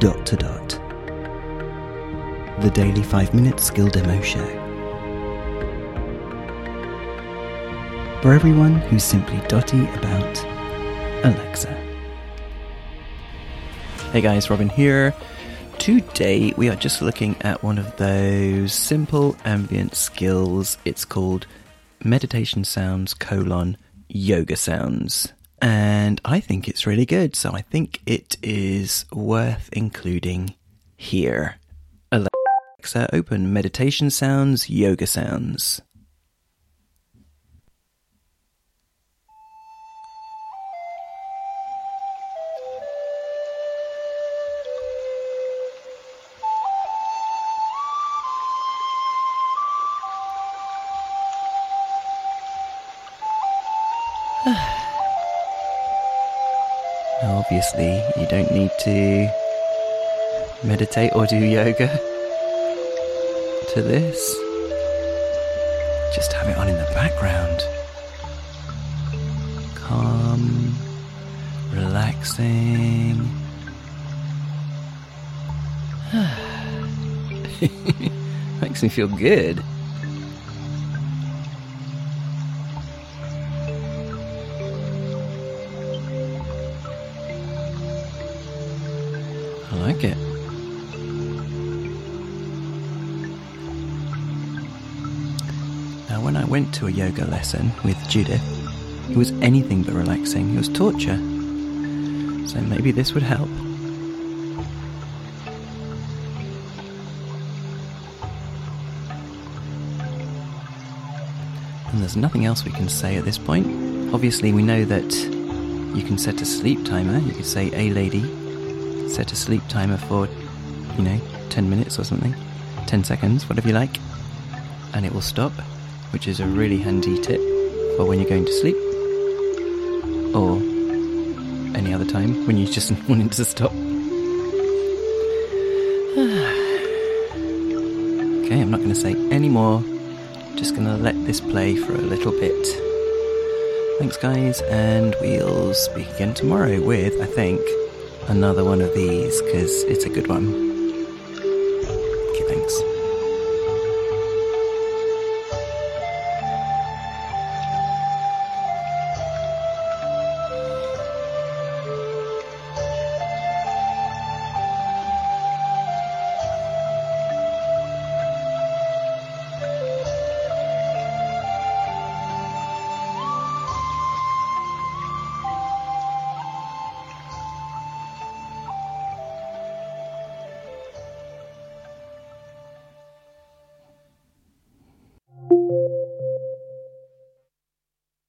Dot to Dot. The daily 5 minute skill demo show. For everyone who's simply dotty about Alexa. Hey guys, Robin here. Today we are just looking at one of those simple ambient skills. It's called meditation sounds colon yoga sounds. And I think it's really good, so I think it is worth including here. Alexa, open meditation sounds, yoga sounds. Obviously, you don't need to meditate or do yoga to this. Just have it on in the background. Calm, relaxing. Makes me feel good. I like it. Now, when I went to a yoga lesson with Judith, it was anything but relaxing. It was torture. So maybe this would help. And there's nothing else we can say at this point. Obviously, we know that you can set a sleep timer. You could say, A lady, set a sleep timer for, you know, 10 minutes or something, 10 seconds, whatever you like, and it will stop, which is a really handy tip for when you're going to sleep or any other time when you just wanting to stop. okay, I'm not going to say any more, just going to let this play for a little bit. Thanks, guys, and we'll speak again tomorrow with, I think, another one of these because it's a good one. Okay, thanks.